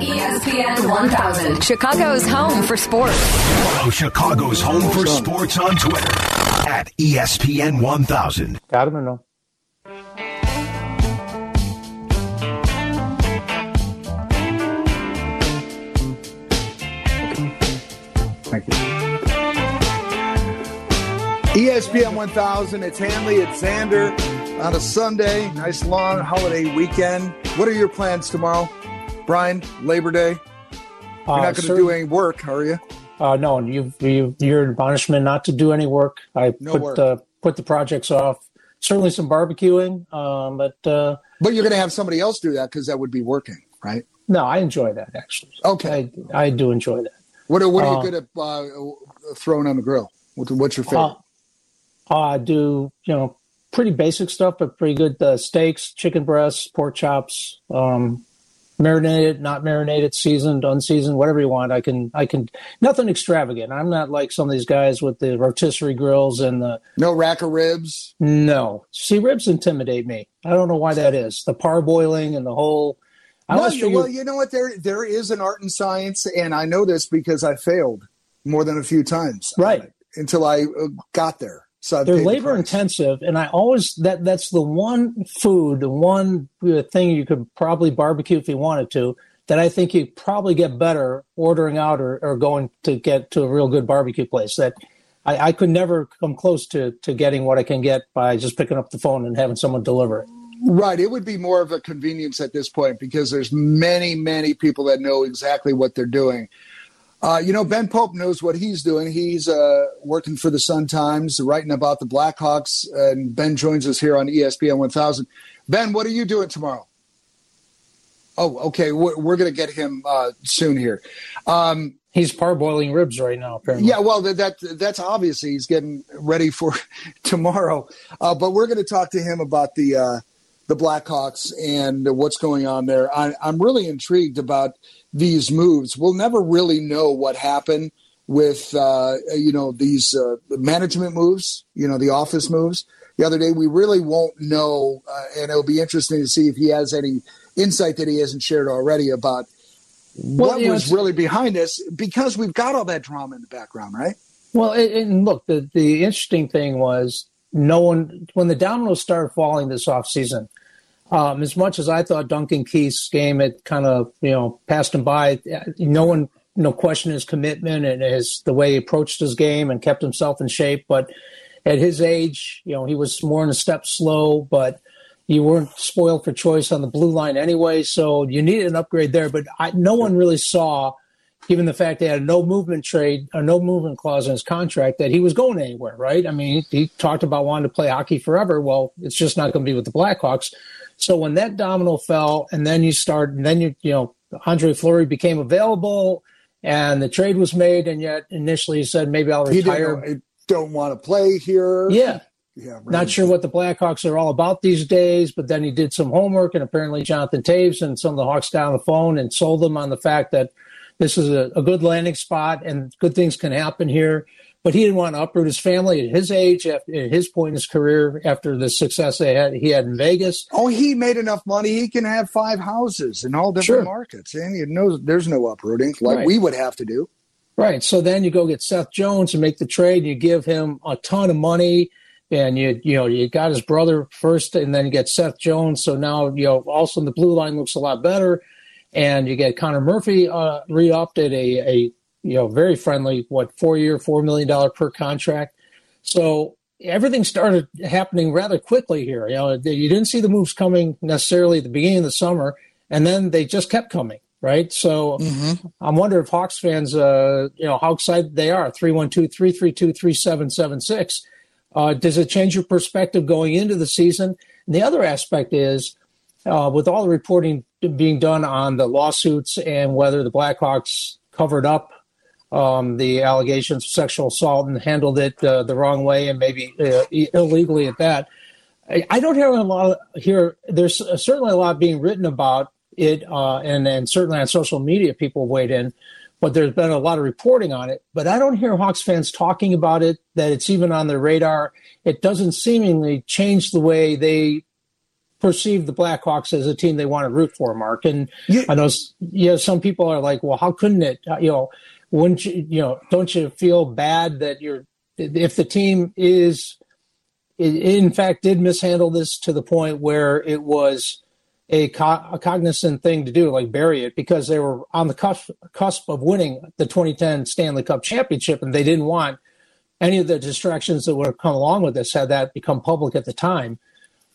ESPN 1000, Chicago's home for sports. Follow Chicago's home for sports on Twitter at ESPN 1000. Got him or no? Thank you. ESPN 1000. It's Hanley. It's Zander on a Sunday. Nice long holiday weekend. What are your plans tomorrow, Brian? Labor Day. You're Uh, not going to do any work, are you? Uh, no, you, you, your admonishment not to do any work. I No put work. Uh, put the projects off. Certainly some barbecuing, um, but uh, But you're going to have somebody else do that because that would be working, right? no, I enjoy that actually. Okay. I, I do enjoy that. What are, what are Uh, you good at uh, throwing on the grill? What, what's your favorite? Uh, I do, you know, pretty basic stuff, but pretty good uh, steaks, chicken breasts, pork chops, um, marinated, not marinated, seasoned, unseasoned, whatever you want. I can, I can, nothing extravagant. I'm not like some of these guys with the rotisserie grills and the, no rack of ribs? no. See, ribs intimidate me. I don't know why that is. The parboiling and the whole, I No, you- well, you know what? There there is an art and science, and I know this because I failed more than a few times. Right. until I uh, got there. So they're paid the labor intensive and i always that that's the one food the one uh, thing you could probably barbecue if you wanted to that i think you probably get better ordering out or, or going to get to a real good barbecue place that I, I could never come close to to getting what i can get by just picking up the phone and having someone deliver it Right. It would be more of a convenience at this point because there's many, many people that know exactly what they're doing. Uh, you know, Ben Pope knows what he's doing. He's uh, working for the Sun Times, writing about the Blackhawks, and Ben joins us here on ESPN 1000. Ben, what are you doing tomorrow? Oh, okay. We're, we're going to get him uh, soon here. Um, he's parboiling ribs right now apparently yeah, well, that, that that's obviously he's getting ready for tomorrow. Uh, but we're going to talk to him about the uh, the Blackhawks and what's going on there. I, I'm really intrigued about these moves. We'll never really know what happened with uh, you know these uh, management moves, you know the office moves. The other day, we really won't know, uh, and it'll be interesting to see if he has any insight that he hasn't shared already about Well, what know, was it's- really behind this, because we've got all that drama in the background, right? Well, and, and look, the, the interesting thing was no one, when the dominoes started falling this offseason, um, as much as I thought Duncan Keith's game had kind of, you know, passed him by, no one, no question his commitment and his, the way he approached his game and kept himself in shape. But at his age, you know, he was more in a step slow, but you weren't spoiled for choice on the blue line anyway. So you needed an upgrade there. But I, no one really saw given the fact they had a no movement trade, a no movement clause in his contract, that he was going anywhere, right? I mean, he, he talked about wanting to play hockey forever. Well, it's just not going to be with the Blackhawks. So when that domino fell, and then you start, and then you, you know, Andre Fleury became available, and the trade was made, and yet initially he said maybe I'll He retire. know, don't want to play here. Yeah, yeah. right. not sure what the Blackhawks are all about these days, but then he did some homework, and apparently Jonathan Toews and some of the Hawks on the phone and sold them on the fact that this is a, a good landing spot and good things can happen here. But he didn't want to uproot his family at his age, after, at his point in his career, after the success they had he had in Vegas. Oh, he made enough money. He can have five houses in all different Sure. markets, and you know there's no uprooting like Right. we would have to do. Right. So then you go get Seth Jones and make the trade. You give him a ton of money, and you you know you got his brother first, and then you get Seth Jones. So now you know also the blue line looks a lot better, and you get Connor Murphy uh, re-upped at a a you know very friendly what four year four million dollar per contract. So everything started happening rather quickly here. You know you didn't see the moves coming necessarily at the beginning of the summer, and then they just kept coming. Right. So I'm wondering if Hawks fans, uh, you know, how excited they are. 312 332 3776. Uh, Does it change your perspective going into the season? And the other aspect is, uh, with all the reporting being done on the lawsuits and whether the Blackhawks covered up um, the allegations of sexual assault and handled it uh, the wrong way and maybe uh, illegally at that. I, I don't hear a lot of, here. There's certainly a lot being written about it, uh, and and certainly on social media, people weighed in. But there's been a lot of reporting on it. But I don't hear Hawks fans talking about it. That it's even on their radar. It doesn't seemingly change the way they perceive the Blackhawks as a team they want to root for, Mark. And yeah. I know, you know, some people are like, well, how couldn't it? Uh, you know, wouldn't you, you know, don't you feel bad that you're, if the team is, in fact, did mishandle this to the point where it was a, co- a cognizant thing to do, like bury it, because they were on the cusp, cusp of winning the 2010 Stanley Cup championship and they didn't want any of the distractions that would have come along with this had that become public at the time.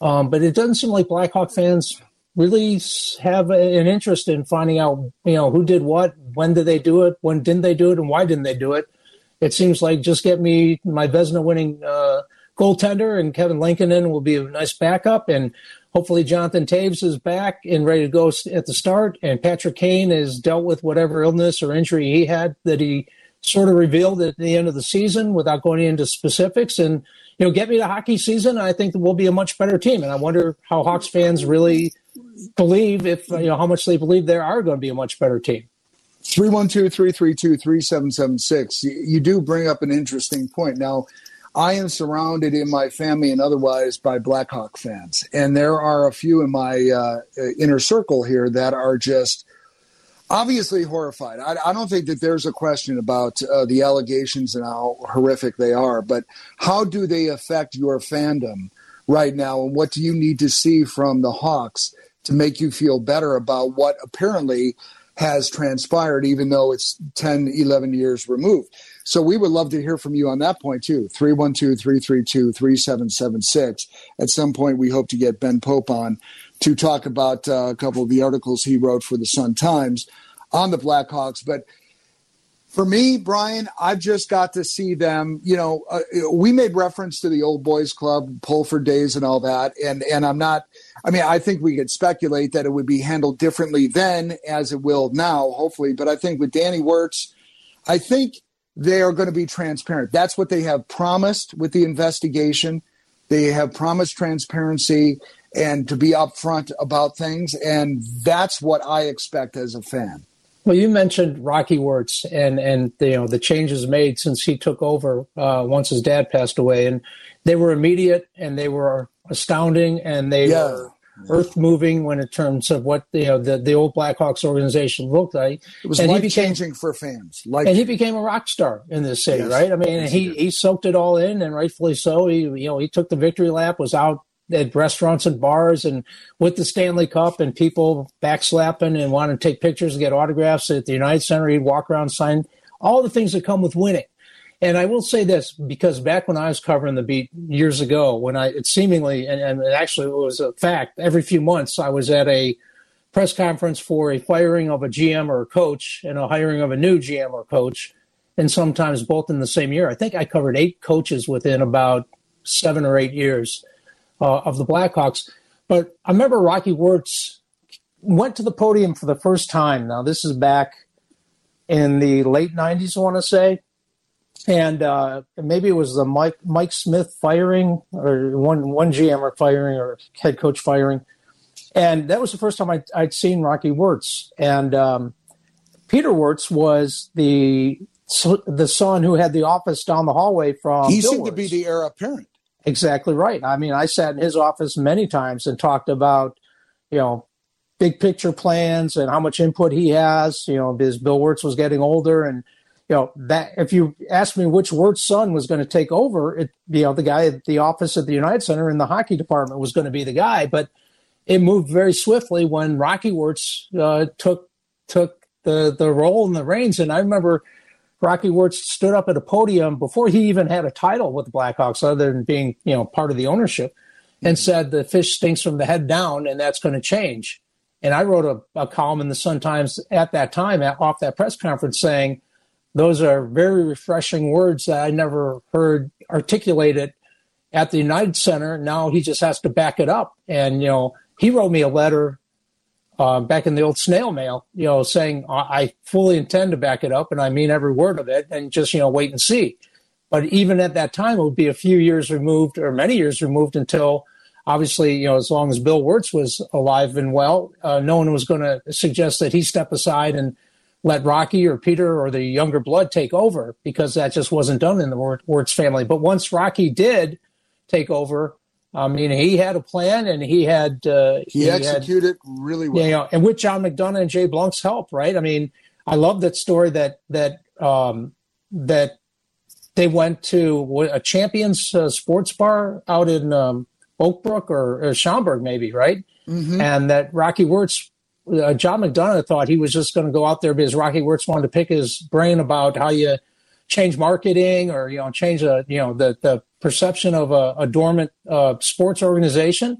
Um, but it doesn't seem like Blackhawk fans really have an interest in finding out, you know, who did what, when did they do it, when didn't they do it, and why didn't they do it. It seems like just get me my Vezina winning uh, goaltender, and Kevin Lankinen will be a nice backup, and hopefully Jonathan Toews is back and ready to go at the start, and Patrick Kane has dealt with whatever illness or injury he had that he sort of revealed at the end of the season without going into specifics, and you know, get me to hockey season. I think we'll be a much better team. And I wonder how Hawks fans really believe if, you know, how much they believe they are going to be a much better team. 312-332-3776. You do bring up an interesting point. Now, I am surrounded in my family and otherwise by Blackhawk fans. And there are a few in my uh, inner circle here that are just obviously horrified. I, I, don't think that there's a question about uh, the allegations and how horrific they are, but how do they affect your fandom right now? And what do you need to see from the Hawks to make you feel better about what apparently has transpired, even though it's 10, 11 years removed? So we would love to hear from you on that point too. 312 332 3776. At some point, we hope to get Ben Pope on to talk about uh, a couple of the articles he wrote for the Sun Times on the Blackhawks. But for me, Brian, I've just got to see them. You know, uh, we made reference to the old boys club, Pulford days, and all that. And and I'm not. I mean, I think we could speculate that it would be handled differently then as it will now, hopefully. But I think with Danny Wirtz, I think they are going to be transparent. That's what they have promised with the investigation. They have promised transparency and to be upfront about things. And that's what I expect as a fan. Well, you mentioned Rocky Wirtz and and you know the changes made since he took over uh, once his dad passed away, and they were immediate and they were astounding and they yeah. were earth moving when in terms of what you know the, the old Blackhawks organization looked like. It was life changing for fans. Life and he became a rock star in this city, yes. right? I mean, yes, he, he, he soaked it all in, and rightfully so. He you know he took the victory lap, was out at restaurants and bars and with the Stanley Cup and people backslapping and wanting to take pictures and get autographs at the United Center. He'd walk around, sign all the things that come with winning. And I will say this because back when I was covering the beat years ago, when I it seemingly and, and it actually was a fact, every few months I was at a press conference for a firing of a GM or a coach and a hiring of a new GM or coach, and sometimes both in the same year. I think I covered eight coaches within about seven or eight years uh, of the Blackhawks. But I remember Rocky Wirtz went to the podium for the first time. Now, this is back in the late 90s, I want to say. And uh, maybe it was the Mike Mike Smith firing, or one one GM or firing, or head coach firing, and that was the first time I'd, I'd seen Rocky Wirtz. And um, Peter Wirtz was the the son who had the office down the hallway from. He Bill seemed Wirtz. to be the heir apparent. Exactly right. I mean, I sat in his office many times and talked about, you know, big picture plans and how much input he has. You know, because Bill Wirtz was getting older, and you know that if you asked me which Wirtz son was going to take over, it you know the guy at the office at the United Center in the hockey department was going to be the guy. But it moved very swiftly when Rocky Wirtz uh, took took the the role in the reins, and I remember Rocky Wirtz stood up at a podium before he even had a title with the Blackhawks, other than being you know part of the ownership, and said the fish stinks from the head down, and that's going to change. And I wrote a, a, column in the Sun Times at that time, at, off that press conference, saying those are very refreshing words that I never heard articulated at the United Center. Now he just has to back it up, and you know he wrote me a letter uh, back in the old snail mail, you know, saying I fully intend to back it up and I mean every word of it, and just you know wait and see. But even at that time, it would be a few years removed or many years removed until obviously, you know, as long as Bill Wirtz was alive and well, uh, no one was going to suggest that he step aside and let Rocky or Peter or the younger blood take over because that just wasn't done in the Wirtz family. But once Rocky did take over, I mean, he had a plan and he had uh, he, he executed had, really well. You know, and with John McDonough and Jay Blunk's help, right? I mean, I love that story that that um, that they went to a Champions uh, Sports Bar out in um, Oakbrook or, or Schaumburg, maybe, right? Mm-hmm. And that Rocky Wirtz, uh, John McDonough thought he was just going to go out there because Rocky Wirtz wanted to pick his brain about how you change marketing or you know change a you know the the perception of a, a dormant uh, sports organization.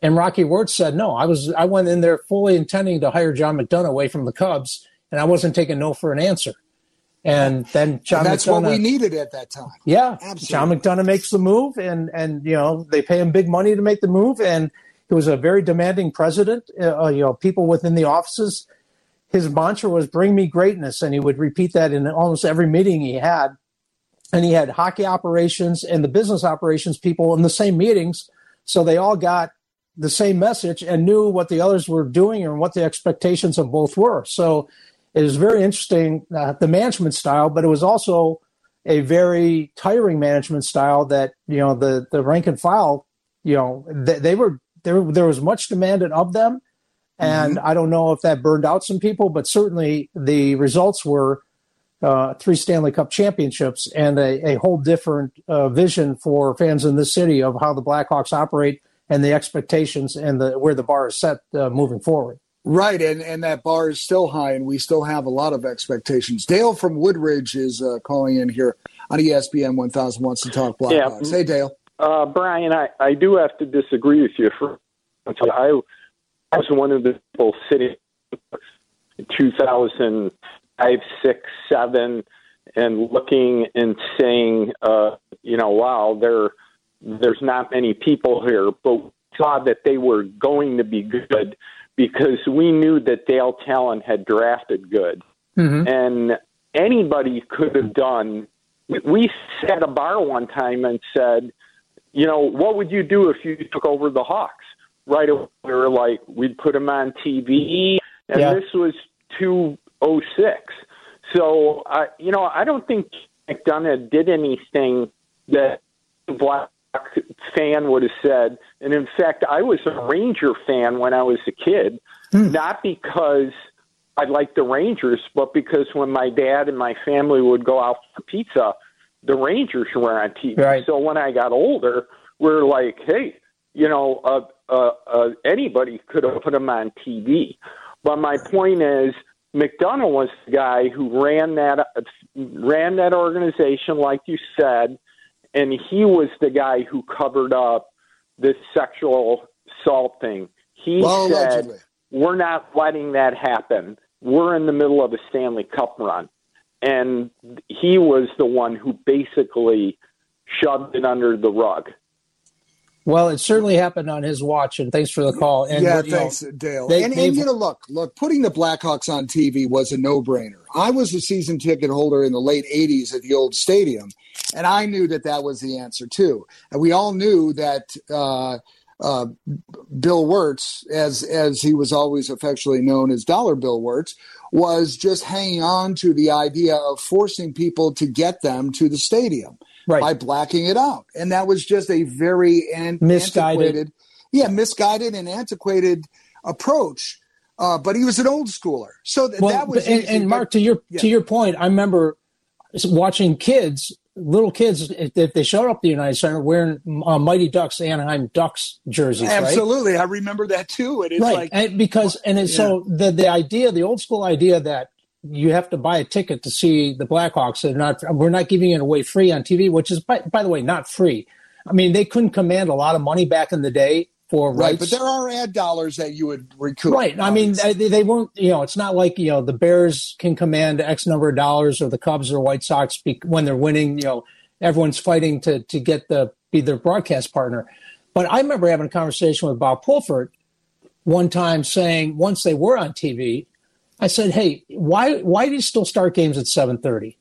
And Rocky Wirtz said, "No, I was I went in there fully intending to hire John McDonough away from the Cubs, and I wasn't taking no for an answer." And then John and that's McDonough, what we needed at that time. Yeah, Absolutely. John McDonough makes the move, and and you know they pay him big money to make the move, and he was a very demanding president. Uh, you know, people within the offices. His mantra was "Bring me greatness," and he would repeat that in almost every meeting he had. And he had hockey operations and the business operations people in the same meetings, so they all got the same message and knew what the others were doing and what the expectations of both were. So it was very interesting, uh, the management style, but it was also a very tiring management style that, you know, the, the rank and file, you know, they, they were, there, there was much demanded of them. And mm-hmm. I don't know if that burned out some people, but certainly the results were uh, three Stanley Cup championships and a, a whole different uh, vision for fans in the city of how the Blackhawks operate and the expectations and the where the bar is set uh, moving forward. Right, and and that bar is still high, and we still have a lot of expectations. Dale from Woodridge is uh, calling in here on ESPN 1000 wants to talk Blackhawks. Yeah. Hey, Dale. Uh, Brian, I, I do have to disagree with you. For I, I was one of the people sitting in 2005, six, seven, and looking and saying, uh, you know, wow, there there's not many people here, but saw that they were going to be good because we knew that Dale Tallon had drafted good. Mm-hmm. And anybody could have done. We sat at a bar one time and said, you know, what would you do if you took over the Hawks? Right away, we were like, we'd put them on TV, and yeah. this was 206. So, uh, you know, I don't think McDonough did anything that Black fan would have said. And in fact, I was a Ranger fan when I was a kid, hmm. not because I liked the Rangers, but because when my dad and my family would go out for pizza, the Rangers were on TV. Right. So when I got older, we are like, hey, you know, uh, uh, uh, anybody could have put them on TV. But my point is, McDonough was the guy who ran that ran that organization, like you said, and he was the guy who covered up this sexual assault thing. He well, said, allegedly. "We're not letting that happen. We're in the middle of a Stanley Cup run." And he was the one who basically shoved it under the rug. Well, it certainly happened on his watch, and thanks for the call. And yeah, thanks, know, Dale. They, and, and you know, look, look, putting the Blackhawks on TV was a no-brainer. I was a season ticket holder in the late '80s at the old stadium, and I knew that that was the answer too. And we all knew that uh, uh, Bill Wirtz, as as he was always affectionately known as Dollar Bill Wirtz, was just hanging on to the idea of forcing people to get them to the stadium right. by blacking it out. And that was just a very an- misguided, yeah, misguided and antiquated approach. Uh, but he was an old schooler, so th- well, that was. And, and, Mark, to your yeah. to your point, I remember watching kids, little kids, if they showed up at the United Center wearing uh, Mighty Ducks, Anaheim Ducks jerseys. Absolutely, right? I remember that too. And it's right, like, and because and yeah. so the the idea, the old school idea that you have to buy a ticket to see the Blackhawks. And not we're not giving it away free on TV, which is by, by the way not free. I mean, they couldn't command a lot of money back in the day for right, but there are ad dollars that you would recoup. Right. I mean, they, they weren't. You know, it's not like you know the Bears can command X number of dollars, or the Cubs or White Sox when they're winning. You know, everyone's fighting to to get the be their broadcast partner. But I remember having a conversation with Bob Pulford one time saying once they were on TV, I said, "Hey, why why do you still start games at 7:30?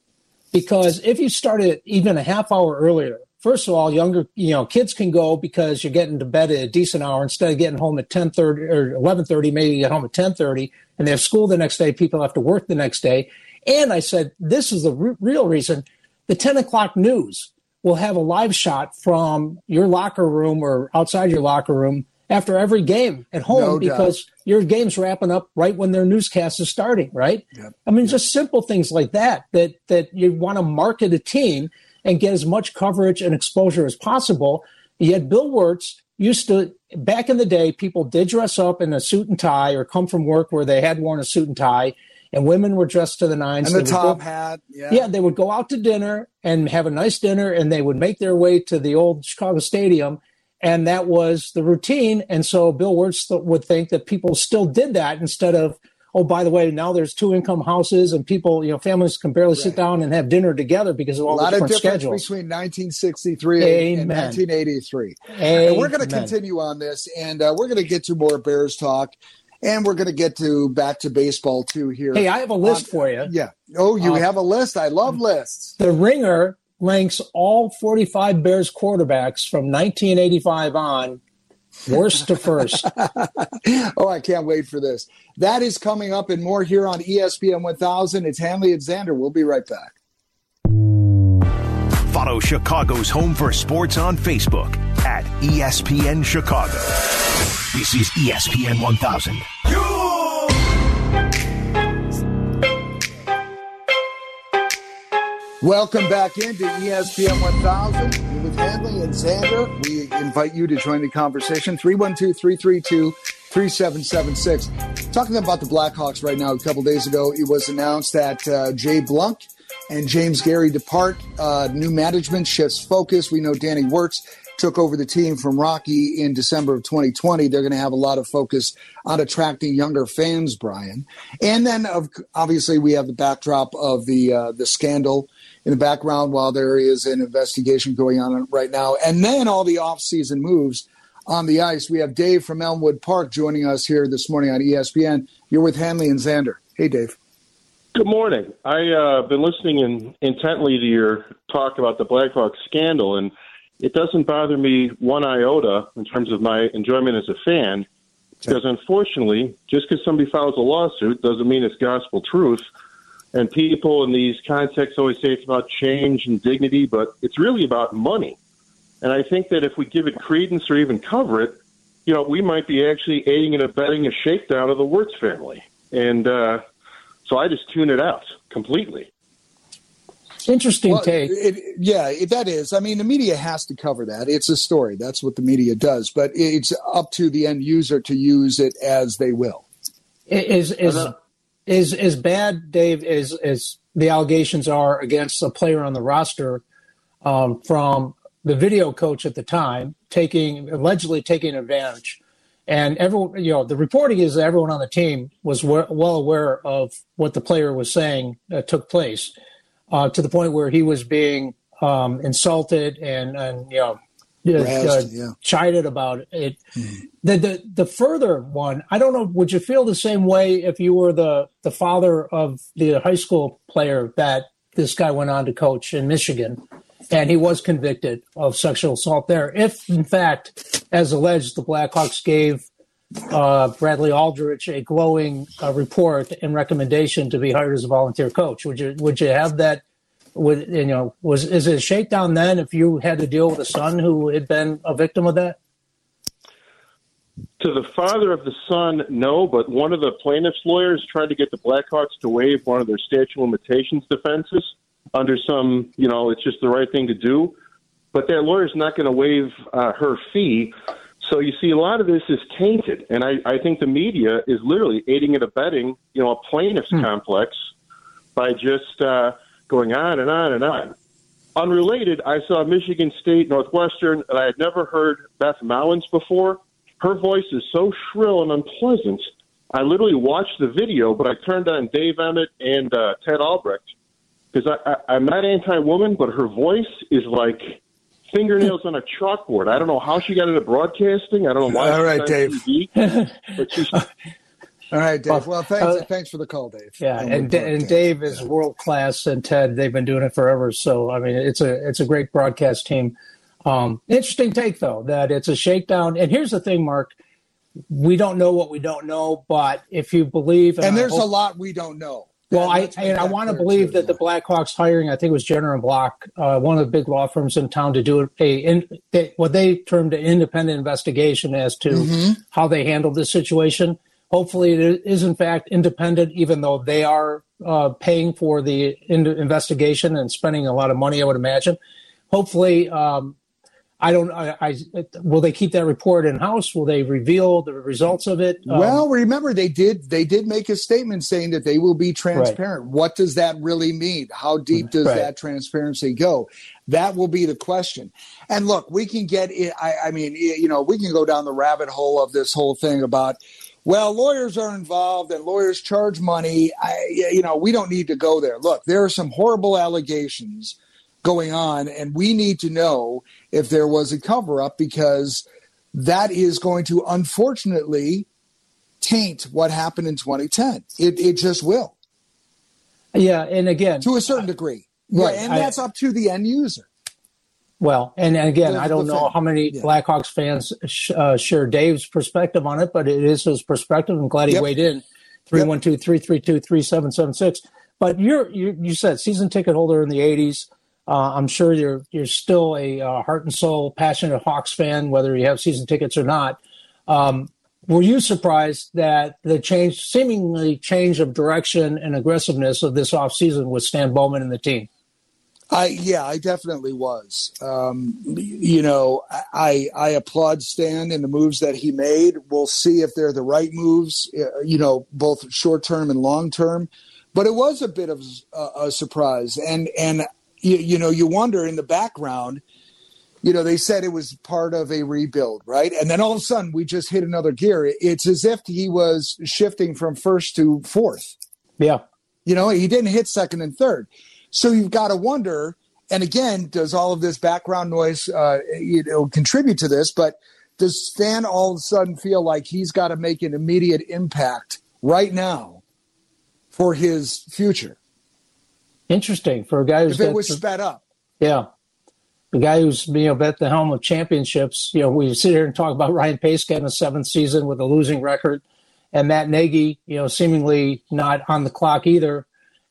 Because if you started even a half hour earlier, first of all, younger you know kids can go because you're getting to bed at a decent hour instead of getting home at 10:30 or 11:30. Maybe you get home at 10:30, and they have school the next day. People have to work the next day. And I said, this is the r- real reason: the 10 o'clock news will have a live shot from your locker room or outside your locker room after every game at home No doubt. because your game's wrapping up right when their newscast is starting, right? Yep. I mean, just simple things like that that that you want to market a team and get as much coverage and exposure as possible. Yet Bill Wirtz used to back in the day, people did dress up in a suit and tie or come from work where they had worn a suit and tie, and women were dressed to the nines. And the They top go- hat. Yeah. yeah, they would go out to dinner and have a nice dinner, and they would make their way to the old Chicago Stadium, and that was the routine. And so Bill Wirtz th- would think that people still did that instead of, oh, by the way, now there's two income houses and people, you know, families can barely sit down and have dinner together because of A all the lot of different difference schedules. between 1963 and Amen. 1983. And we're going to continue on this, and uh, we're going to get to more Bears talk, and we're going to get to back to baseball too here. Hey, I have a list On- for you. Yeah. Oh, you Uh, have a list. I love lists. The Ringer ranks all 45 Bears quarterbacks from 1985 on, worst to first. Oh, I can't wait for this. That is coming up and more here on ESPN 1000. It's Hanley and Zander. We'll be right back. Follow Chicago's Home for Sports on Facebook at ESPN Chicago. This is ESPN 1000. Welcome back into ESPN 1000 You're with and Zander. We invite you to join the conversation 312 332 3776. Talking about the Blackhawks right now, a couple days ago, it was announced that uh, Jay Blunk and James Gary depart. Uh, new management shifts focus. We know Danny Wirtz took over the team from Rocky in December of 2020. They're going to have a lot of focus on attracting younger fans, Brian. And then, of, obviously, we have the backdrop of the uh, the scandal in the background while there is an investigation going on right now. And then all the off-season moves on the ice. We have Dave from Elmwood Park joining us here this morning on ESPN. You're with Hanley and Zander. Hey, Dave. Good morning. I've uh, been listening in, intently to your talk about the Blackhawks scandal, and it doesn't bother me one iota in terms of my enjoyment as a fan, because unfortunately, just because somebody files a lawsuit doesn't mean it's gospel truth. And people in these contexts always say it's about change and dignity, but it's really about money. And I think that if we give it credence or even cover it, you know, we might be actually aiding and abetting a shakedown of the Wirtz family. And uh, so I just tune it out completely. Interesting Well, take. it, yeah, it, that is. I mean, the media has to cover that. It's a story. That's what the media does. But it's up to the end user to use it as they will. is is is as bad, Dave. as as the allegations are against a player on the roster um, from the video coach at the time taking allegedly taking advantage, and everyone you know the reporting is that everyone on the team was we- well aware of what the player was saying uh, took place uh, to the point where he was being um, insulted and and you know. Uh, yeah. chided about it. The, the the further one, I don't know. Would you feel the same way if you were the the father of the high school player that this guy went on to coach in Michigan, and he was convicted of sexual assault there? If in fact, as alleged, the Blackhawks gave uh, Bradley Aldrich a glowing uh, report and recommendation to be hired as a volunteer coach, would you would you have that? Would you know was is it a shakedown then if you had to deal with a son who had been a victim of that? To the father of the son, no, but one of the plaintiff's lawyers tried to get the Blackhawks to waive one of their statute of limitations defenses under some, you know, it's just the right thing to do. But that lawyer's not going to waive uh, her fee. So you see, a lot of this is tainted. And I, I think the media is literally aiding and abetting, you know, a plaintiff's complex by just uh, going on and on and on. Unrelated, I saw Michigan State Northwestern, and I had never heard Beth Mowins before. Her voice is so shrill and unpleasant. I literally watched the video, but I turned on Dave Eanet and uh, Ted Albrecht because I, I, I'm not anti-woman, but her voice is like fingernails on a chalkboard. I don't know how she got into broadcasting. I don't know why. All right, Dave. TV, but she's All right, Dave. Well, thanks. Uh, thanks for the call, Dave. Yeah, and Park, and Dave is world class, and Ted they've been doing it forever. So I mean, it's a it's a great broadcast team. Um, interesting take though that it's a shakedown. And here's the thing, Mark, we don't know what we don't know, but if you believe, And I there's a lot we don't know. Well, I and I want to believe that the Blackhawks hiring, I think it was Jenner and Block, uh, one of the big law firms in town, to do a in, they, what they termed an independent investigation as to mm-hmm. how they handled this situation. Hopefully, it is in fact independent, even though they are uh, paying for the in- investigation and spending a lot of money. I would imagine. Hopefully, um, I don't. I, I, will they keep that report in house? Will they reveal the results of it? Um, well, remember they did. They did make a statement saying that they will be transparent. Right. What does that really mean? How deep does right. that transparency go? That will be the question. And look, we can get. I, I mean, you know, we can go down the rabbit hole of this whole thing about. Well, lawyers are involved and lawyers charge money. I, you know, we don't need to go there. Look, there are some horrible allegations going on, and we need to know if there was a cover up because that is going to unfortunately taint what happened in 2010. It, it just will. Yeah, and again, to a certain degree, right? Yeah, and that's up to the end user. Well, and, and again, I don't know how many yeah. Blackhawks fans sh- uh, share Dave's perspective on it, but it is his perspective. I'm glad he yep. weighed in. 312 332 3776. But you're, you you said season ticket holder in the 80s. Uh, I'm sure you're you're still a uh, heart and soul passionate Hawks fan, whether you have season tickets or not. Um, were you surprised that the change, seemingly change of direction and aggressiveness of this offseason with Stan Bowman and the team? I yeah, I definitely was. Um, you know, I I applaud Stan and the moves that he made. We'll see if they're the right moves. Uh, you know, both short term and long term. But it was a bit of a, a surprise, and and you, you know, you wonder in the background, you know, they said it was part of a rebuild, right? And then all of a sudden we just hit another gear. It's as if he was shifting from first to fourth. Yeah. You know, he didn't hit second and third. So you've got to wonder, and again, does all of this background noise, uh, you know, contribute to this? But does Stan all of a sudden feel like he's got to make an immediate impact right now for his future? Interesting for a guy who's if it was sped up. Yeah, the guy who's you know at the helm of championships. You know, we sit here and talk about Ryan Pace getting a seventh season with a losing record, and Matt Nagy, you know, seemingly not on the clock either.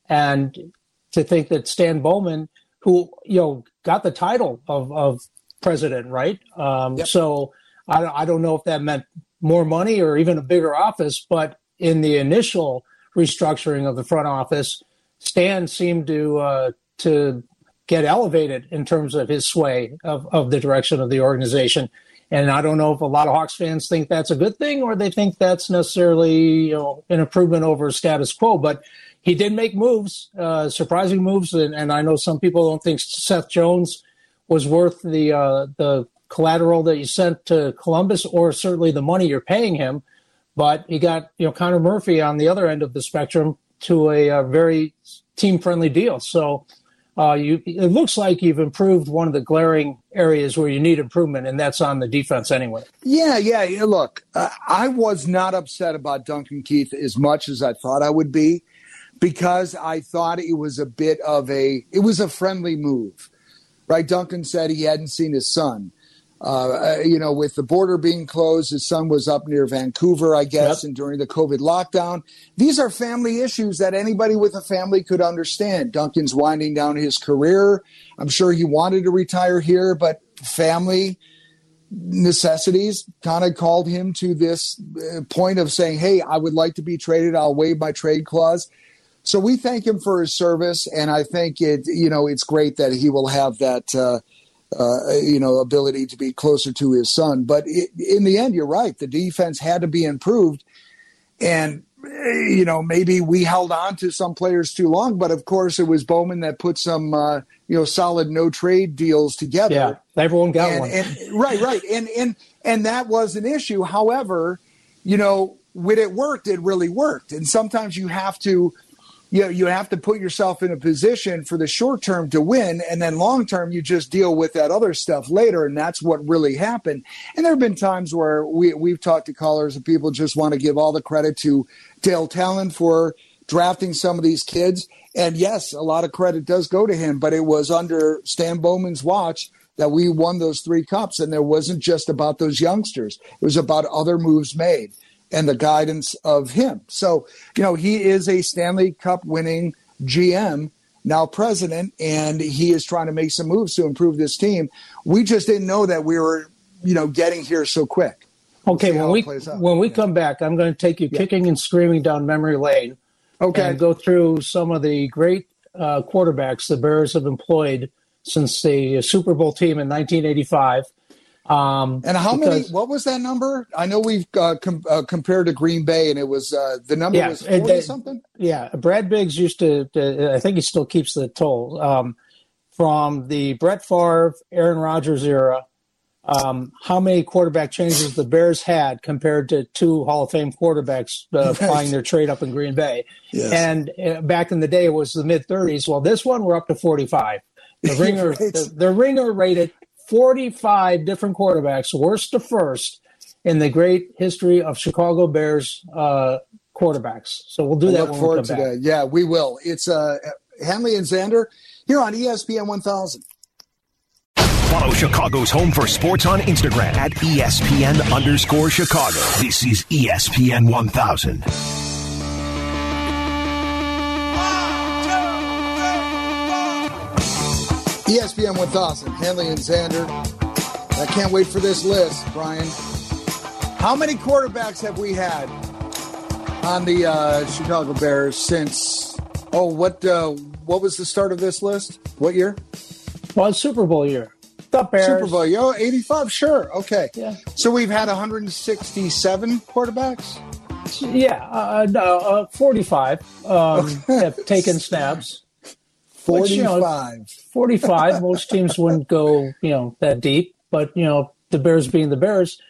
And to think that Stan Bowman, who you know got the title of of president, right? Um, yep. So I, I don't know if that meant more money or even a bigger office, but in the initial restructuring of the front office, Stan seemed to uh, to get elevated in terms of his sway of, of the direction of the organization. And I don't know if a lot of Hawks fans think that's a good thing or they think that's necessarily you know, an improvement over status quo. But he did make moves, uh, surprising moves, and, and, I know some people don't think Seth Jones was worth the uh, the collateral that you sent to Columbus, or certainly the money you're paying him. But he got you know Connor Murphy on the other end of the spectrum to a, a very team friendly deal. So uh, you, it looks like you've improved one of the glaring areas where you need improvement, and that's on the defense anyway. Yeah, yeah. Look, uh, I was not upset about Duncan Keith as much as I thought I would be because I thought it was a bit of a it was a friendly move. Right? Duncan said he hadn't seen his son. Uh, you know, with the border being closed, his son was up near Vancouver, I guess, yep. and during the COVID lockdown. These are family issues that anybody with a family could understand. Duncan's winding down his career. I'm sure he wanted to retire here, but family necessities kind of called him to this uh, point of saying, Hey, I would like to be traded. I'll waive my trade clause. So we thank him for his service. And I think it, you know, it's great that he will have that, uh, uh, you know, ability to be closer to his son. But it, in the end, you're right. The defense had to be improved, and you know maybe we held on to some players too long. But of course, it was Bowman that put some uh, you know solid no trade deals together. Yeah, everyone got and, one. And, right, right, and and and that was an issue. However, you know, when it worked, it really worked. And sometimes you have to you you have to put yourself in a position for the short term to win, and then long term you just deal with that other stuff later, and that's what really happened. And there have been times where we we've talked to callers and people just want to give all the credit to Dale Tallon for drafting some of these kids, and yes, a lot of credit does go to him, but it was under Stan Bowman's watch that we won those three cups, and there wasn't just about those youngsters; it was about other moves made. And the guidance of him. So, you know, he is a Stanley Cup winning GM, now president, and he is trying to make some moves to improve this team. We just didn't know that we were, you know, getting here so quick. Okay, when we when we yeah. come back, I'm going to take you yeah. kicking and screaming down memory lane. Okay, and go through some of the great uh, quarterbacks the Bears have employed since the Super Bowl team in 1985. Um, and how because, many? What was that number? I know we've uh, com- uh, compared to Green Bay, and it was uh, the number yeah, was forty something. Yeah, Brad Biggs used to, to, I think he still keeps the toll um, from the Brett Favre, Aaron Rodgers era. Um, how many quarterback changes the Bears had compared to two Hall of Fame quarterbacks uh, right. their trade up in Green Bay? Yes. And uh, back in the day, it was the mid 30s. Well, this one we're up to 45. The ringer, right. the, the ringer rated 45 different quarterbacks, worst to first, in the great history of Chicago Bears uh, quarterbacks. So we'll do I that. Look forward to back. that. Yeah, we will. It's uh, Hanley and Zander here on ESPN 1000. Follow Chicago's Home for Sports on Instagram at ESPN underscore Chicago. This is ESPN 1000. ESPN 1000, Hanley and Zander. I can't wait for this list, Brian. How many quarterbacks have we had on the uh, Chicago Bears since? Oh, what uh, what was the start of this list? What year? Well, Super Bowl year. The Bears. Super Bowl, yo, 85, sure. Okay. Yeah. So we've had 167 quarterbacks? Yeah, uh, no, uh, 45 um, have taken snaps. 45. you know, 45. most teams wouldn't go, you know, that deep. But, you know, the Bears being the Bears.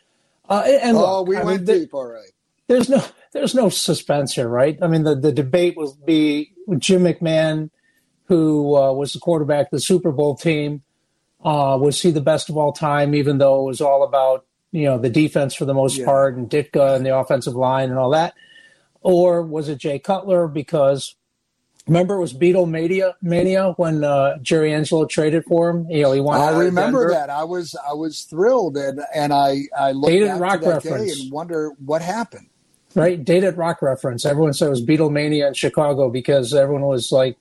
Uh, and look, oh, we I went mean, deep, all right. There's no there's no suspense here, right? I mean, the, the debate will be Jim McMahon, who uh, was the quarterback of the Super Bowl team. Uh, was he the best of all time, even though it was all about, you know, the defense for the most yeah. part and Ditka and the offensive line and all that? Or was it Jay Cutler because Remember, it was Beatlemania mania when uh, Jerry Angelo traded for him. You know, he wanted. I remember that. I was I was thrilled, and and I I looked Dated rock reference. day and wonder what happened. Right, dated rock reference. Everyone said it was Beatlemania in Chicago because everyone was like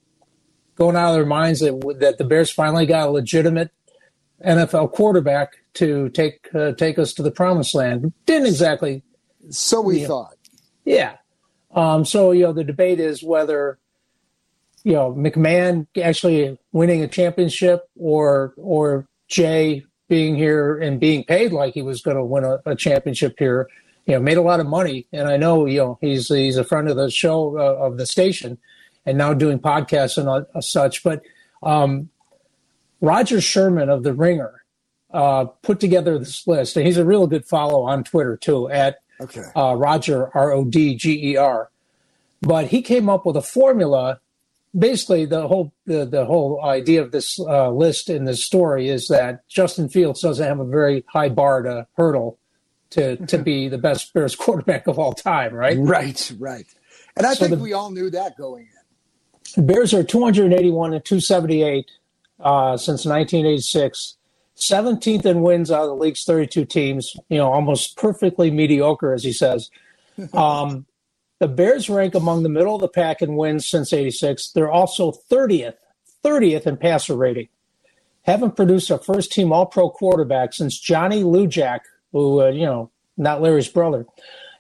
going out of their minds that that the Bears finally got a legitimate NFL quarterback to take uh, take us to the promised land. Didn't exactly. So we thought. Know, yeah. Um, so you know, the debate is whether you know McMahon actually winning a championship or or Jay being here and being paid like he was going to win a, a, championship here. You know, made a lot of money, and I know you know he's he's a friend of the show uh, of the station, and now doing podcasts and uh, such. But um, Rodger Sherman of the Ringer uh, put together this list, and he's a real good follow on Twitter too at okay. Uh, Rodger R O D G E R. But he came up with a formula basically the whole the, the whole idea of this uh, list in this story is that Justin Fields doesn't have a very high bar to hurdle to to be the best Bears quarterback of all time, right? Right, right. And I so think the, we all knew that going in. The Bears are 281 and 278 uh, since 1986. 17th in wins out of the league's 32 teams, you know, almost perfectly mediocre, as he says. Um, the Bears rank among the middle of the pack in wins since 86. They're also 30th, 30th in passer rating. Haven't produced a first team all pro quarterback since Johnny Lujack, who, uh, you know, not Larry's brother,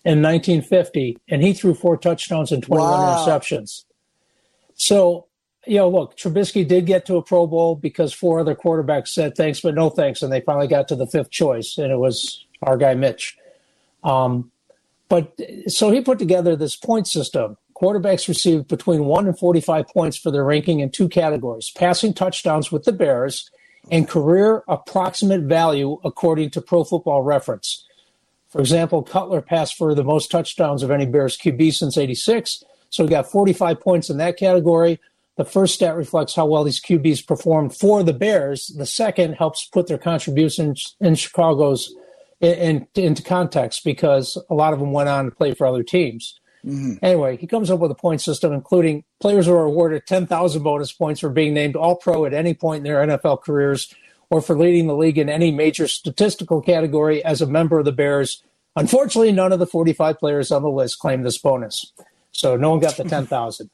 in 1950. And he threw four touchdowns and 21 wow. interceptions. So, you know, look, Trubisky did get to a Pro Bowl because four other quarterbacks said thanks, but no thanks. And they finally got to the fifth choice, and it was our guy, Mitch. Um, but so he put together this point system. Quarterbacks received between 1 and 45 points for their ranking in two categories passing touchdowns with the Bears and career approximate value according to Pro Football Reference. For example, Cutler passed for the most touchdowns of any Bears QB since 86. So he got 45 points in that category. The first stat reflects how well these QBs performed for the Bears. The second helps put their contributions in Chicago's in, in, into context because a lot of them went on to play for other teams. Mm-hmm. Anyway, he comes up with a point system, including players who are awarded 10,000 bonus points for being named All Pro at any point in their NFL careers or for leading the league in any major statistical category as a member of the Bears Unfortunately, none of the 45 players on the list claimed this bonus, so no one got the 10,000.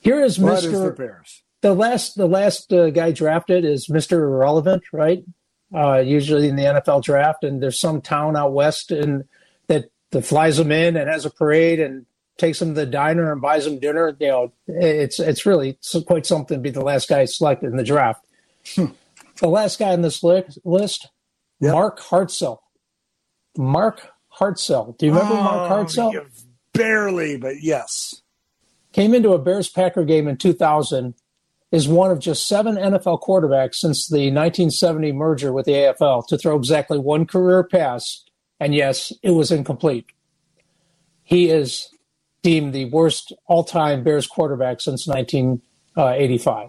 Here is What is the Mr. Bears? the last the last uh, guy drafted is Mr. Irrelevant, right? Uh, usually in the NFL draft, and there's some town out west and that that flies them in and has a parade and takes them to the diner and buys them dinner. You know, it's it's really quite something to be the last guy selected in the draft. the last guy on this li- list, Yep. Mark Hartzell. Mark Hartzell. Do you remember Mark Oh, Hartzell? Barely, but yes. came into a Bears Packer game in 2000, is one of just seven NFL quarterbacks since the 1970 merger with the AFL to throw exactly one career pass, and yes, it was incomplete. He is deemed the worst all time Bears quarterback since 1985.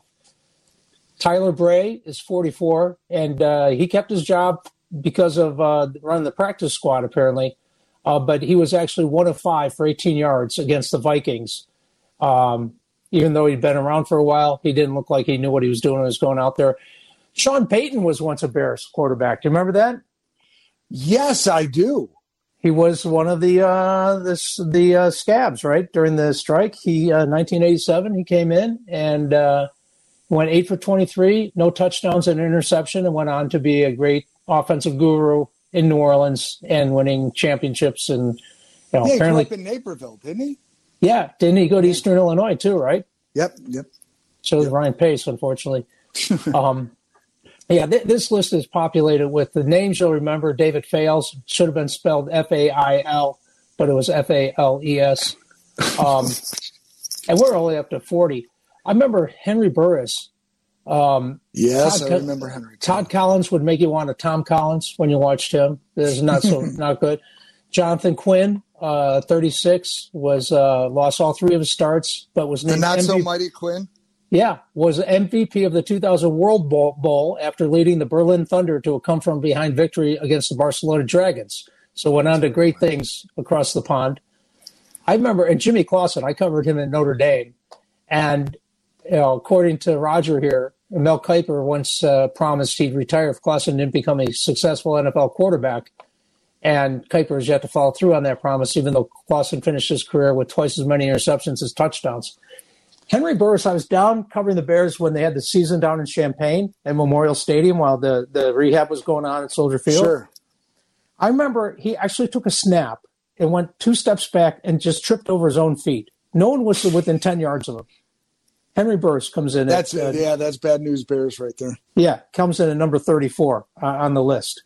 Tyler Bray is 44, and uh, he kept his job because of uh, running the practice squad, apparently. Uh, but he was actually one of five for 18 yards against the Vikings. Um, even though he'd been around for a while, he didn't look like he knew what he was doing when he was going out there. Sean Payton was once a Bears quarterback. Do you remember that? Yes, I do. He was one of the uh, this, the uh, scabs, right? During the strike, he uh, 1987 he came in and uh, went eight for 23, no touchdowns and interception, and went on to be a great offensive guru in New Orleans and winning championships. And you know, Yeah, apparently, up in Naperville, didn't he? Yeah, didn't he go to Eastern Illinois too? Right? Yep, yep. So did Ryan Pace, unfortunately. um, yeah, th- this list is populated with the names you'll remember. David Fales should have been spelled F A I L, but it was F A L E S. Um, and we're only up to 40. I remember Henry Burris. Um, Yes, Todd I remember Henry. Todd Collins would make you want a Tom Collins when you watched him. This is not so not good. Jonathan Quinn, uh, 36, was uh, lost all three of his starts, but was The named not so mighty Quinn. yeah, was MVP of the 2000 World Bowl, Bowl after leading the Berlin Thunder to a come from behind victory against the Barcelona Dragons. So went on to great things across the pond. I remember, and Jimmy Clausen, I covered him in Notre Dame, and you know, according to Rodger here, Mel Kiper once uh, promised he'd retire if Clausen didn't become a successful NFL quarterback. And Kiper has yet to follow through on that promise, even though Clausen finished his career with twice as many interceptions as touchdowns. Henry Burris, I was down covering the Bears when they had the season down in Champaign at Memorial Stadium while the, the rehab was going on at Soldier Field. Sure. I remember he actually took a snap and went two steps back and just tripped over his own feet. No one was within 10 yards of him. Henry Burris comes in. That's at, uh, yeah, that's bad news bears right there. yeah, comes in at number 34 uh, on the list.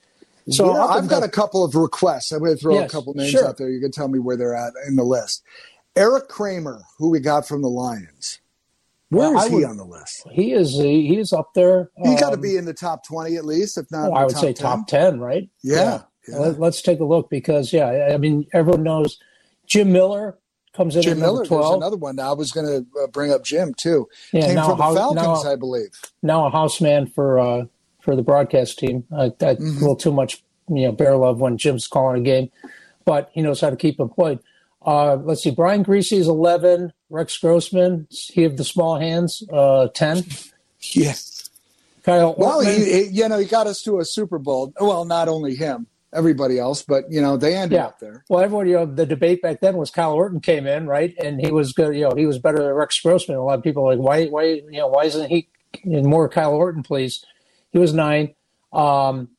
So up I've got a couple of requests. I'm going to throw Yes, a couple names sure. out there. You can tell me where they're at in the list. Erik Kramer, who we got from the Lions. Where is Well, I he on the list? he is he is up there. He got to um, be in the top 20 at least, if not oh, in I would top say 10. top 10, right? Yeah. yeah. Let, us take a look because yeah, I- mean everyone knows Jim Miller comes in Jim Miller, there's 12. another one. I was going to uh, bring up Jim too. Yeah, Came now from the Falcons, now- I believe. now a house man for uh, for the broadcast team. Uh, that, Mm-hmm. A little too much, you know, bear love when Jim's calling a game, but he knows how to keep employed. Uh, let's see, Brian Griese is eleven. Rex Grossman, he of the small hands, uh, ten. Yeah. Kyle Well, he, he, you know, he got us to a Super Bowl. Well, not only him, everybody else, but you know, they ended yeah. up there. Well, everyone, you know, the debate back then was Kyle Orton came in, right, and he was good. You know, he was better than Rex Grossman. A lot of people are like, why, why, you know, why isn't he more Kyle Orton, please? He was nine. Um,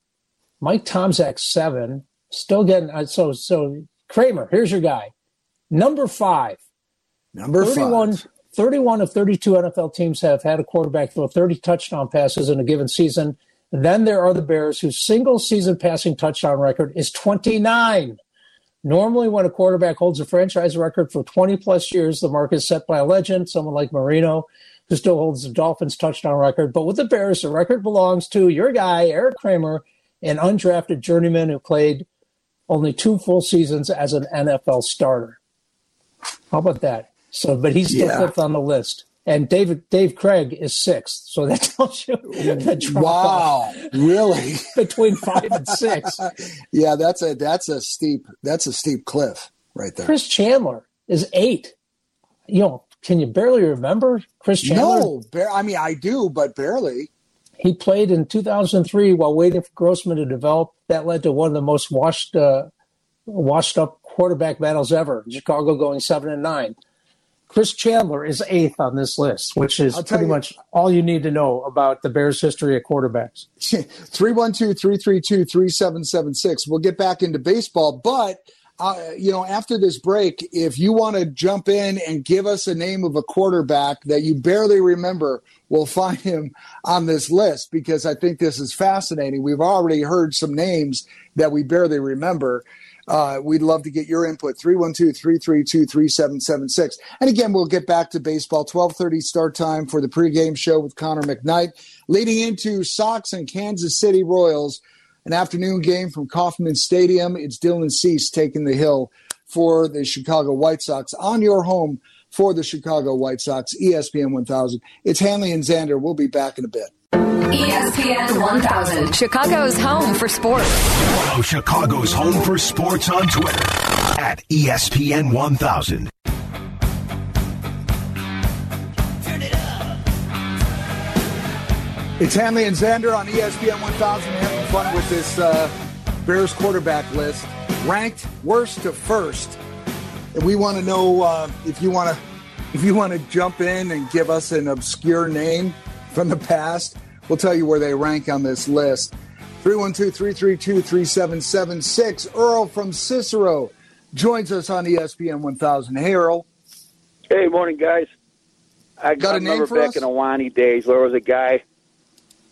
Mike Tomczak seven. Still getting uh, so so. Kramer, here's your guy, number five. Number 31, five. 31 of 32 NFL teams have had a quarterback throw 30 touchdown passes in a given season. Then there are the Bears, whose single season passing touchdown record is 29. Normally, when a quarterback holds a franchise record for 20 plus years, the mark is set by a legend, someone like Marino, who still holds the Dolphins touchdown record. But with the Bears, the record belongs to your guy, Erik Kramer, an undrafted journeyman who played only two full seasons as an NFL starter. How about that? So, but he's still Yeah. fifth on the list. And David Dave Krieg is sixth. So that tells you the Wow, really? between five and six. yeah, that's a that's a steep that's a steep cliff right there. Chris Chandler is eight. You know, can you barely remember Chris Chandler? No, bar- I mean I do, but barely. He played in 2003 while waiting for Grossman to develop. That led to one of the most washed uh, washed up quarterback battles ever. Chicago going seven and nine. Chris Chandler is eighth on this list, which is pretty you, much all you need to know about the Bears' history of quarterbacks. 312 332 3776. We'll get back into baseball, but. Uh, you know, after this break, if you want to jump in and give us a name of a quarterback that you barely remember, we'll find him on this list because I think this is fascinating. We've already heard some names that we barely remember. Uh, we'd love to get your input 312-332-3776 and again we'll get back to baseball 12.30 start time for the pregame show with connor mcknight leading into sox and kansas city royals an afternoon game from kauffman stadium. It's dylan cease taking the hill for the chicago white sox. On your home for the chicago white sox espn 1000 it's hanley and zander. We'll be back in a bit. ESPN 1000, Chicago's home for sports. Follow Chicago's home for sports on Twitter at ESPN 1000. It's Hanley and Zander on ESPN 1000 having fun with this uh, Bears quarterback list, ranked worst to first. And we want to know uh, if you want to if you want to jump in and give us an obscure name from the past We'll tell you where they rank on this list. 312 332 3776. Earl from Cicero joins us on ESPN 1000. Hey, Earl. Hey, morning, guys. I, Got a name for back us? in Awani days where was a guy.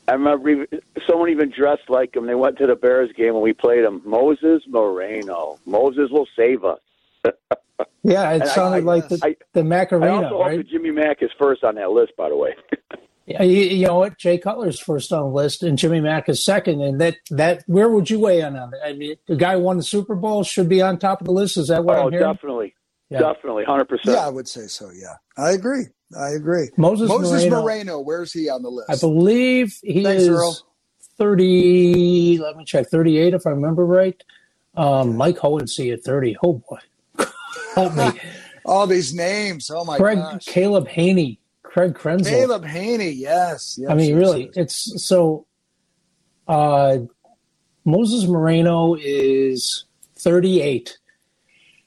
I remember someone even dressed like him. They went to the Bears game and we played him. Moses Moreno. Moses will save us. Yeah, it And sounded I- like the, I- the I Macarena, also right? that Jimmy Mack is first on that list, by the way. Yeah, you, you know what? Jay Cutler's first on the list, and Jimmy Mack is second. And that that where would you weigh in on it? I mean, the guy who won the Super Bowl should be on top of the list. Is that what oh, I'm hearing? definitely. Yeah. Definitely, 100%. Yeah, I would say so. Yeah, I agree. I agree. Moses, Moses Moreno, Moreno, where's he on the list? I believe he Thanks, is Earl. thirty. Let me check. Thirty-eight, if I remember right. Um, Mike Hohensee at thirty. Oh boy, help me. All these names. Oh my Craig, gosh. Caleb Hanie, Craig Krenzel. Caleb Hanie. Yes. yes I mean, yes, really, yes. it's so. Uh, Moses Moreno is 38.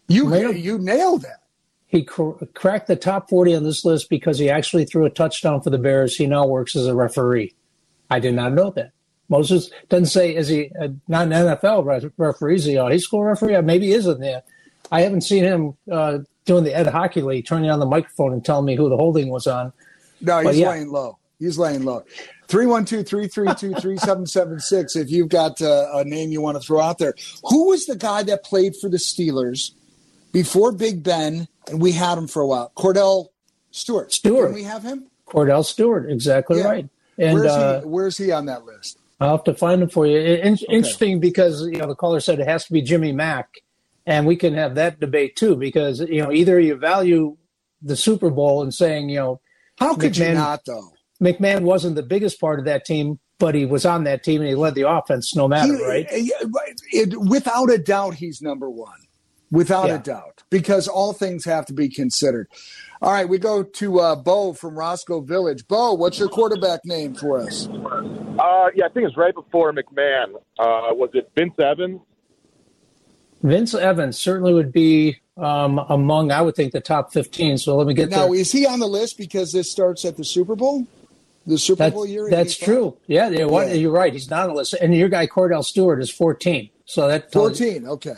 You Moreno- you nailed that. He cr- cracked the top 40 on this list because he actually threw a touchdown for the Bears. He now works as a referee. I did not know that. Moses doesn't say, is he uh, not an NFL re- referee? Is he a high school referee? Maybe he isn't there. I haven't seen him uh, doing the Ed Hockey League, turning on the microphone and telling me who the holding was on. No, he's yeah. laying low. He's laying low. 312-332-3776 if you've got uh, a name you want to throw out there. Who was the guy that played for the Steelers before Big Ben and we had him for a while? Kordell Stewart. Stewart. Can we have him? Kordell Stewart, exactly Yeah. right. And where's, uh, he, where's he on that list? I'll have to find him for you. In- Interesting because you know the caller said it has to be Jimmy Mack, and we can have that debate too. Because you know either you value the Super Bowl and saying you know How could you McMahon- not, though? McMahon wasn't the biggest part of that team, but he was on that team and he led the offense no matter, He- right. It- without a doubt, he's number one. Without Yeah. a doubt, because all things have to be considered. All right, we go to uh, Bo from Roscoe Village. Bo, what's your quarterback name for us? Uh, yeah, I think it's right before McMahon. Uh, was it Vince Evans? Vince Evans certainly would be um, among, I would think, the top fifteen. So let me get Now, there. is he on the list because this starts at the Super Bowl? The Super That's, Bowl year? that's true. Yeah, yeah, what, Yeah. you're right. He's not on the list, and your guy Kordell Stewart is fourteen. So that tells you- 14, okay.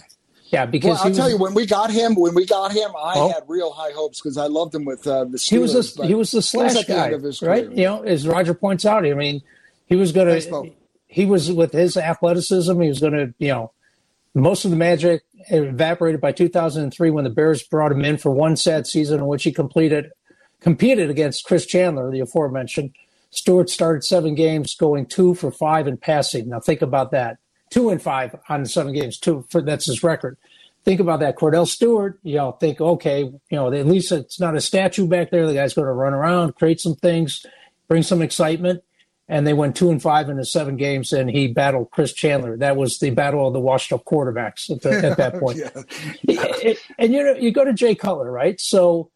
Yeah, because Well, I'll he tell you, when we got him, when we got him, I Oh. had real high hopes because I loved him with uh, the Steelers. he was a, he was the slash the guy, his right? career. You know, as Rodger points out, I mean, he was going to. He was with his athleticism. He was going to, you know, most of the magic evaporated by 2003 when the Bears brought him in for one sad season in which he completed competed against Chris Chandler, the aforementioned. Stewart started seven games, going two for five in passing. Now think about that: two and five on seven games. Two for that's his record. Think about that. Kordell Stewart, you know, think, okay, you know, at least it's not a statue back there. The guy's going to run around, create some things, bring some excitement. And they went two and five in the seven games, and he battled Chris Chandler. That was the battle of the washed up quarterbacks at, the, at that point. Yeah. and you know, you go to Jay Cutler, right? So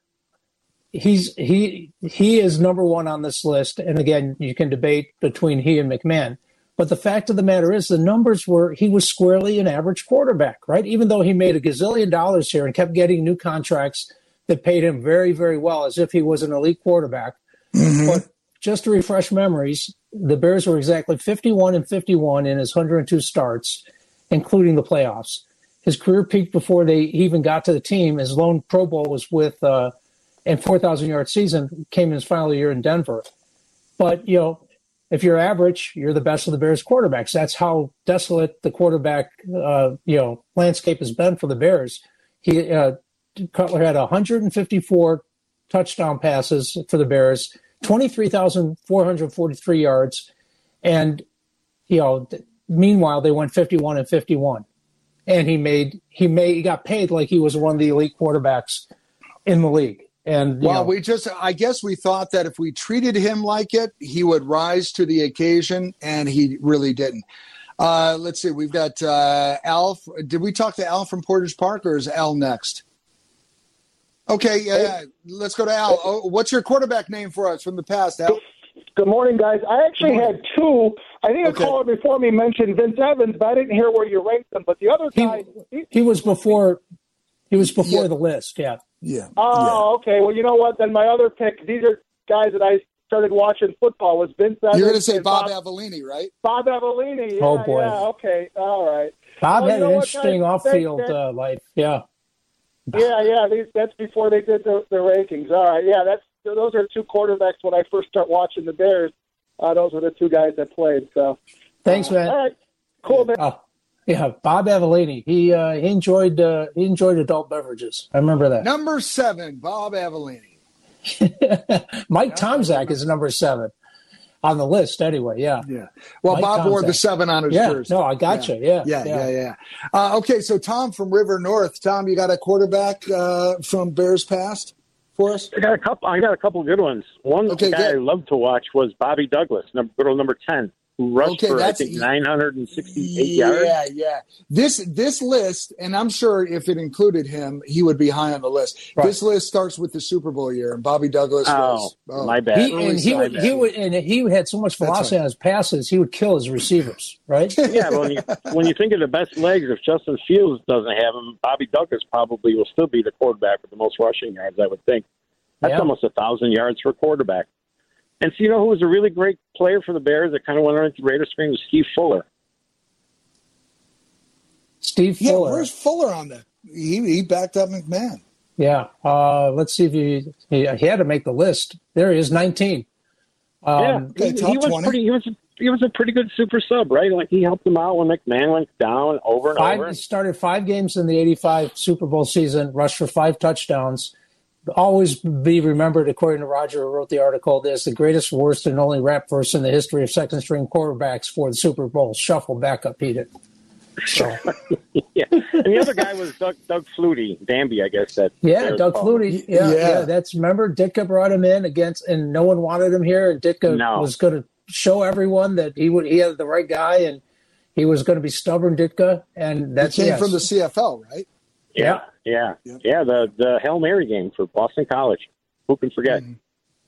he's he he is number one on this list. And again, you can debate between he and McMahon. But the fact of the matter is, the numbers were he was squarely an average quarterback, right? Even though he made a gazillion dollars here and kept getting new contracts that paid him very, very well, as if he was an elite quarterback. Mm-hmm. But just to refresh memories, the Bears were exactly 51 and 51 in his 102 starts, including the playoffs. His career peaked before they even got to the team. His lone Pro Bowl was with uh, and 4,000 yard season came in his final year in Denver. But you know, if you're average, you're the best of the Bears quarterbacks. That's how desolate the quarterback, uh, you know, landscape has been for the Bears. He uh, Cutler had 154 touchdown passes for the Bears, 23,443 yards, and you know, meanwhile they went 51 and 51, and he made he made he got paid like he was one of the elite quarterbacks in the league. And well, know, we just, I guess we thought that if we treated him like it, he would rise to the occasion, and he really didn't. Uh, let's see, we've got uh, Al. Did we talk to Al from Portage Park, or is Al next? Okay, yeah, yeah. let's go to Al. Oh, what's your quarterback name for us from the past, Al? Good morning, guys. I actually had two. I think Okay. a caller before me mentioned Vince Evans, but I didn't hear where you ranked them. But the other he, guy, he, he was before he was before Yeah. the list. Yeah. Yeah. oh, okay. Well, you know what? Then my other pick. These are guys that I started watching football. Was Vince Evans? You're going to say and Bob Avellini, right? Bob Avellini. Yeah, Oh, boy. Yeah. Okay. All right. Bob you had an interesting off-field uh, life. Yeah. Yeah, yeah. These, that's before they did the, the rankings. All right. Yeah. That's those are two quarterbacks when I first start watching the Bears. Uh, those were the two guys that played. So. Thanks, man. All right. Cool, man. Oh, yeah, Bob Avellini. He uh, he enjoyed uh, he enjoyed adult beverages. I remember that. Number seven, Bob Avellini. Mike Tomczak is number seven on the list. Anyway, yeah, Yeah. Well, Mike Bob wore the seven on his yeah. jersey. No, I got you. Yeah, Yeah, yeah, yeah. Uh, okay, so Tom from River North. Tom, you got a quarterback uh, from Bears past for us? I got a couple. I got a couple good ones. One Okay, guy good. I loved to watch was Bobby Douglass, number girl number ten, who rushed Okay, for I that's- think nine hundred and sixty-eight yeah, yards. yeah. Yeah. This this list, and I'm sure if it included him, he would be high on the list. Right. This list starts with the Super Bowl year, and Bobby Douglass Oh, was. Oh. my bad. He, Early and he side would he would and he had so much velocity right. on his passes. He would kill his receivers. Right? yeah, when you when you think of the best legs, if Justin Fields doesn't have him, Bobby Douglass probably will still be the quarterback with the most rushing yards. I would think. That's Yeah. almost a thousand yards for a quarterback. And so you know who was a really great player for the Bears that kind of went underneath the radar screen was Steve Fuller. Steve Yeah, where's Fuller on that? He he backed up McMahon. Yeah. Uh, let's see if he, he he had to make the list. There he is, nineteen. Um, yeah, okay, he, he was 20. pretty. He was he was a pretty good super sub, right? Like he helped them out when McMahon went down over and Five, over. he started five games in the 85 Super Bowl season, rushed for five touchdowns. Always be remembered, according to Rodger, who wrote the article, as the greatest, worst, and only rap verse in the history of second string quarterbacks for the Super Bowl. Shuffle backup, Pete. it. So, yeah, and the other guy was Doug Doug Flutie, Danby, I guess that. yeah, Doug called. Flutie. Yeah, Yeah. yeah, that's remember Ditka brought him in against, and no one wanted him here, and Ditka No. was going to show everyone that he would he had the right guy, and he was going to be stubborn Ditka, and that's he came yes. from the CFL, right? Yeah, yeah, Yep. yeah. The the Hail Mary game for Boston College. Who can forget? Mm-hmm.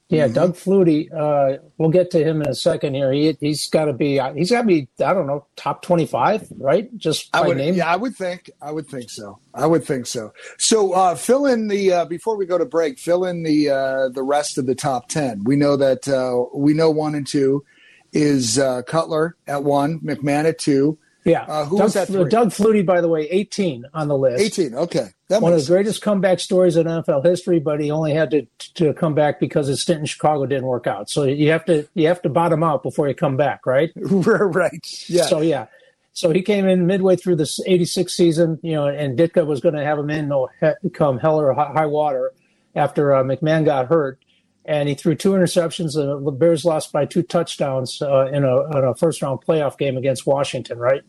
Yeah, Doug Flutie. Uh, we'll get to him in a second here. He he's got to be uh, he's got to be I don't know top twenty five, right? Just by I would, name. yeah, I would think, I would think so. I would think so. So, uh, fill in the uh, before we go to break. Fill in the uh, the rest of the top ten. We know that uh, we know one and two is uh, Cutler at one, McMahon at two, Yeah. Uh, who Doug, was that three? Doug Flutie, by the way, eighteen on the list. eighteen. Okay, that One of the greatest comeback stories in NFL history, but he only had to to come back because his stint in Chicago didn't work out. So you have to you have to bottom out before you come back, right? sense. right. Yeah. So yeah. So he came in midway through this 86 season, you know, and Ditka was going to have him in no he- come hell or high water after uh, McMahon got hurt. And he threw two interceptions, and the Bears lost by two touchdowns uh, in, a, in a first round playoff game against Washington, right?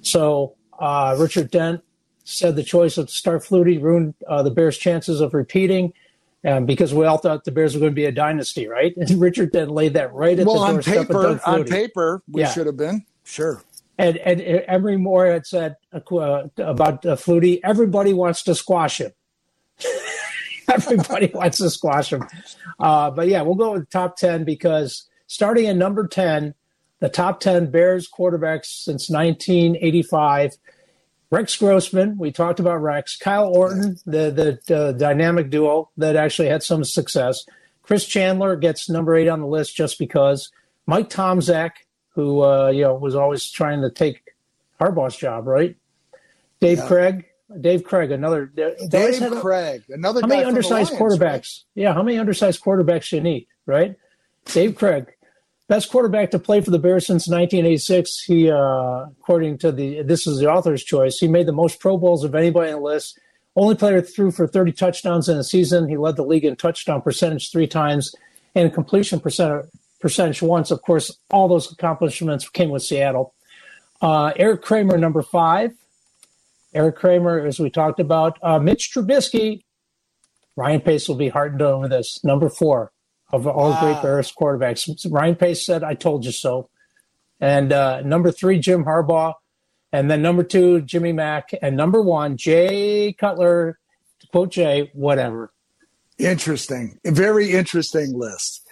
So uh, Richard Dent said the choice of start Flutie ruined uh, the Bears' chances of repeating. Um, because we all thought the Bears were going to be a dynasty, right? And Richard Dent laid that right at well, the on doorstep of paper, Doug on paper, we Yeah. should have been sure. And, and Emery Moore had said uh, about uh, Flutie, everybody wants to squash him. everybody wants to squash him. Uh, but yeah, we'll go with top 10 because starting at number 10, the top 10 Bears quarterbacks since 1985. Rex Grossman, we talked about Rex. Kyle Orton, the the uh, dynamic duo that actually had some success. Chris Chandler gets number eight on the list just because. Mike Tomczak, who uh, you know was always trying to take Harbaugh's job, right? Dave Yeah. Krieg, Dave Krieg, another. Dave had Krieg, another how many undersized Lions, quarterbacks? right? Yeah, how many undersized quarterbacks do you need, right? Dave Krieg, best quarterback to play for the Bears since 1986. He, uh, according to the, this is the author's choice. He made the most Pro Bowls of anybody on the list. Only player threw for 30 touchdowns in a season. He led the league in touchdown percentage three times and completion percent, percentage once. Of course, all those accomplishments came with Seattle. Uh, Erik Kramer, number five. Erik Kramer, as we talked about. Uh, Mitch Trubisky, Ryan Pace will be heartened over this. Number four of all Wow. great Bears quarterbacks. Ryan Pace said, I told you so. And uh, number three, Jim Harbaugh. And then number two, Jimmy Mack. And number one, Jay Cutler. Quote Jay, whatever. Interesting, a very interesting list.